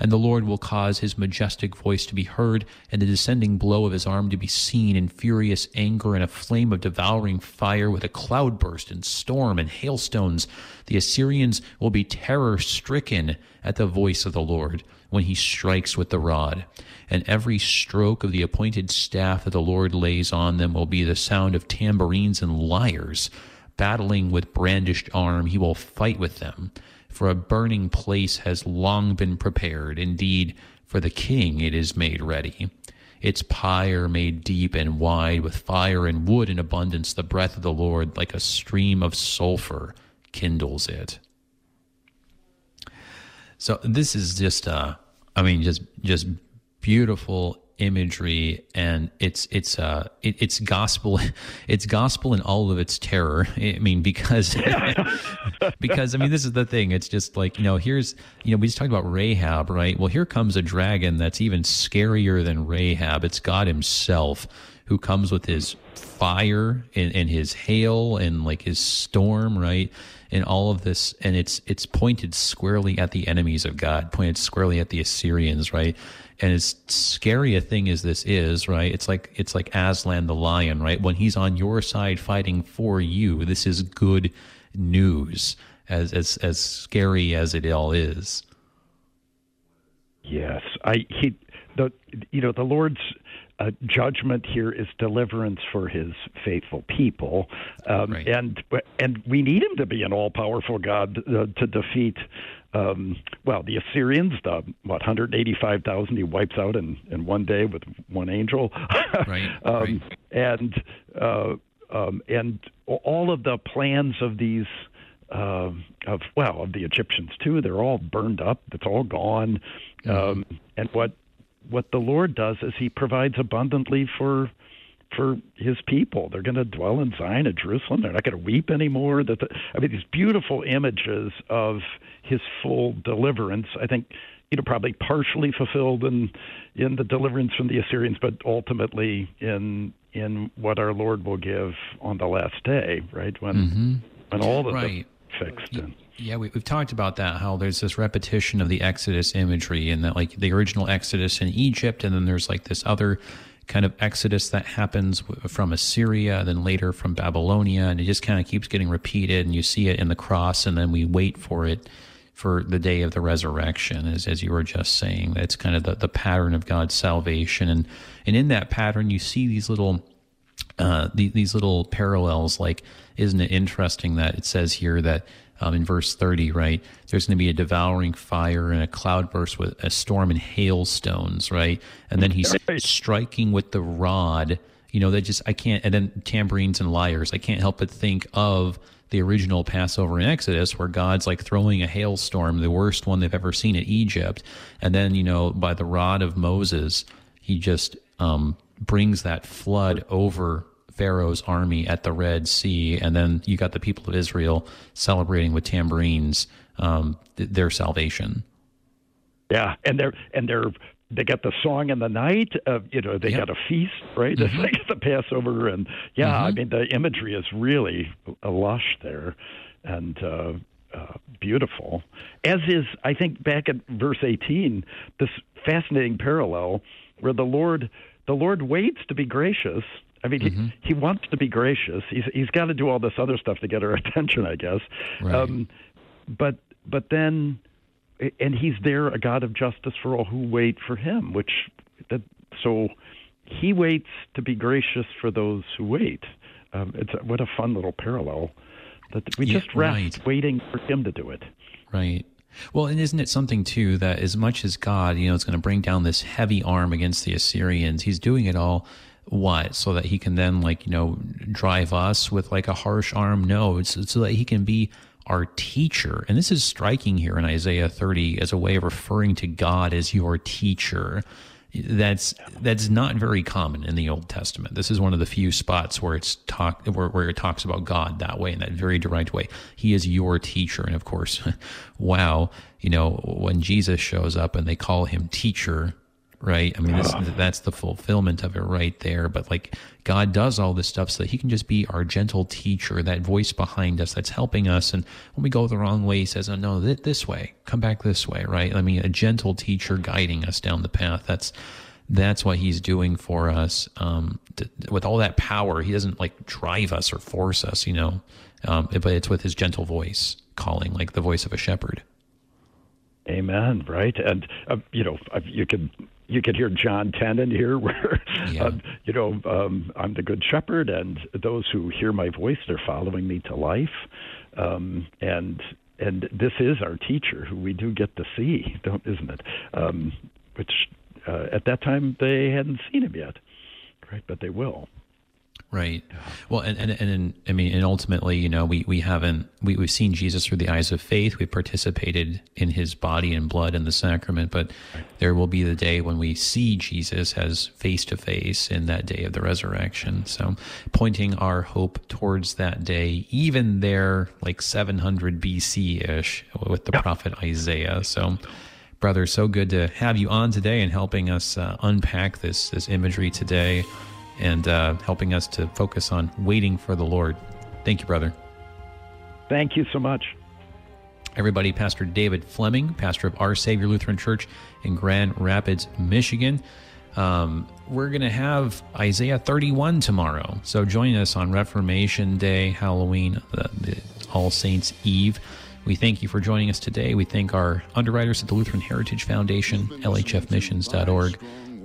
And the Lord will cause his majestic voice to be heard, and the descending blow of his arm to be seen in furious anger and a flame of devouring fire with a cloudburst and storm and hailstones. The Assyrians will be terror stricken at the voice of the Lord when he strikes with the rod and every stroke of the appointed staff that the Lord lays on them will be the sound of tambourines and lyres. Battling with brandished arm, he will fight with them. For a burning place has long been prepared. Indeed, for the king it is made ready. Its pyre made deep and wide, with fire and wood in abundance, the breath of the Lord, like a stream of sulfur, kindles it. So this is just, uh, I mean, just just beautiful imagery and it's it's uh it, it's gospel it's gospel in all of its terror. I mean because because i mean this is the thing. It's just like you know here's you know we just talked about rahab right? Well here comes a dragon that's even scarier than rahab. It's god himself who comes with his fire and, and his hail and like his storm right? And all of this and it's it's pointed squarely at the enemies of god pointed squarely at the assyrians right and as scary a thing as this is, right? It's like it's like Aslan the lion, right? When he's on your side fighting for you, this is good news. As as as scary as it all is. Yes, I he the you know the Lord's uh, judgment here is deliverance for His faithful people, um, right. and and we need Him to be an all powerful God uh, to defeat um, well, the Assyrians, the what 185,000 he wipes out in, in one day with one angel, right, um, right. and uh, um, and all of the plans of these uh, of well of the Egyptians too, they're all burned up. It's all gone. Mm-hmm. Um, and what what the Lord does is He provides abundantly for for His people. They're going to dwell in Zion and Jerusalem. They're not going to weep anymore. That I mean, these beautiful images of His full deliverance. I think you know probably partially fulfilled in in the deliverance from the Assyrians, but ultimately in in what our Lord will give on the last day, right when mm-hmm. when all the right. fixed. And, yeah, we, have talked about that. How there's this repetition of the Exodus imagery, and that like the original Exodus in Egypt, and then there's like this other kind of exodus that happens from Assyria, then later from Babylonia, and it just kind of keeps getting repeated. And you see it in the cross, and then we wait for it for the day of the resurrection, as, as you were just saying. That's kind of the, the pattern of God's salvation, and and in that pattern, you see these little uh, the, these little parallels. Like, isn't it interesting that it says here that um, in verse 30, right? There's going to be a devouring fire and a cloudburst with a storm and hailstones, right? And then he's striking with the rod. You know, that just, I can't, and then tambourines and lyres. I can't help but think of the original Passover in Exodus, where God's like throwing a hailstorm, the worst one they've ever seen in Egypt. And then, you know, by the rod of Moses, he just um, brings that flood over Pharaoh's army at the Red Sea, and then you got the people of Israel celebrating with tambourines um, th- their salvation. Yeah, and they're and they're they got the song in the night. Uh, you know, they yep. got a feast, right? Mm-hmm. It's like the Passover, and yeah, mm-hmm. I mean the imagery is really lush there, and. Uh, uh, beautiful, as is I think back at verse 18, this fascinating parallel where the Lord the Lord waits to be gracious I mean, mm-hmm. he, he wants to be gracious. He's he's got to do all this other stuff to get our attention, I guess. Right. Um, but but then, and he's there, a God of justice for all who wait for him. Which that so he waits to be gracious for those who wait. Um, it's what a fun little parallel that we yeah, just rest right. waiting for him to do it. Right. Well, and isn't it something too that as much as God, you know, is going to bring down this heavy arm against the Assyrians, He's doing it all what? So that he can then like you know drive us with like a harsh arm? No it's, so that he can be our teacher. And this is striking here in isaiah 30 as a way of referring to god as your teacher. That's that's not very common in the old testament. This is one of the few spots where it's talk where, where it talks about god that way in that very direct way. He is your teacher. And of course wow you know when jesus shows up and they call him teacher right? I mean, this, that's the fulfillment of it right there. But like God does all this stuff so that He can just be our gentle teacher, that voice behind us that's helping us. And when we go the wrong way, He says, "Oh no, th- this way, come back this way," right? I mean, a gentle teacher guiding us down the path. That's that's what He's doing for us. Um, to, with all that power, He doesn't like drive us or force us, you know. Um, but it's with His gentle voice calling, like the voice of a shepherd. Amen. Right, and uh, you know, you could you could hear John 10 here, where, yeah. uh, you know, um, I'm the good shepherd, and those who hear my voice, they're following me to life. Um, and and this is our teacher, who we do get to see, don't isn't it? Um, which uh, at that time they hadn't seen him yet, right? But they will. Right. Well, and, and, and, I mean, and ultimately, you know, we, we haven't, we, we've seen Jesus through the eyes of faith. We've participated in his body and blood in the sacrament, but there will be the day when we see Jesus as face to face in that day of the resurrection. So pointing our hope towards that day, even there, like 700 BC ish with the yeah. prophet Isaiah. So, brother, so good to have you on today and helping us uh, unpack this, this imagery today and uh, helping us to focus on waiting for the Lord. Thank you, brother. Thank you so much. Everybody, Pastor David Fleming, pastor of Our Savior Lutheran Church in Grand Rapids, Michigan. Um, we're going to have Isaiah 31 tomorrow. So join us on Reformation Day, Halloween, uh, All Saints Eve. We thank you for joining us today. We thank our underwriters at the Lutheran Heritage Foundation, lhfmissions.org.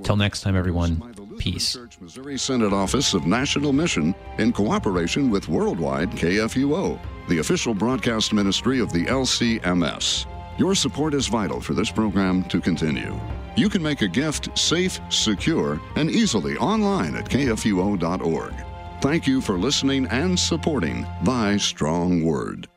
Till next time, everyone. Peace. Missouri Synod Office of National Mission in cooperation with Worldwide KFUO, the official broadcast ministry of the LCMS. Your support is vital for this program to continue. You can make a gift safe, secure, and easily online at kfuo.org. Thank you for listening and supporting Thy Strong Word.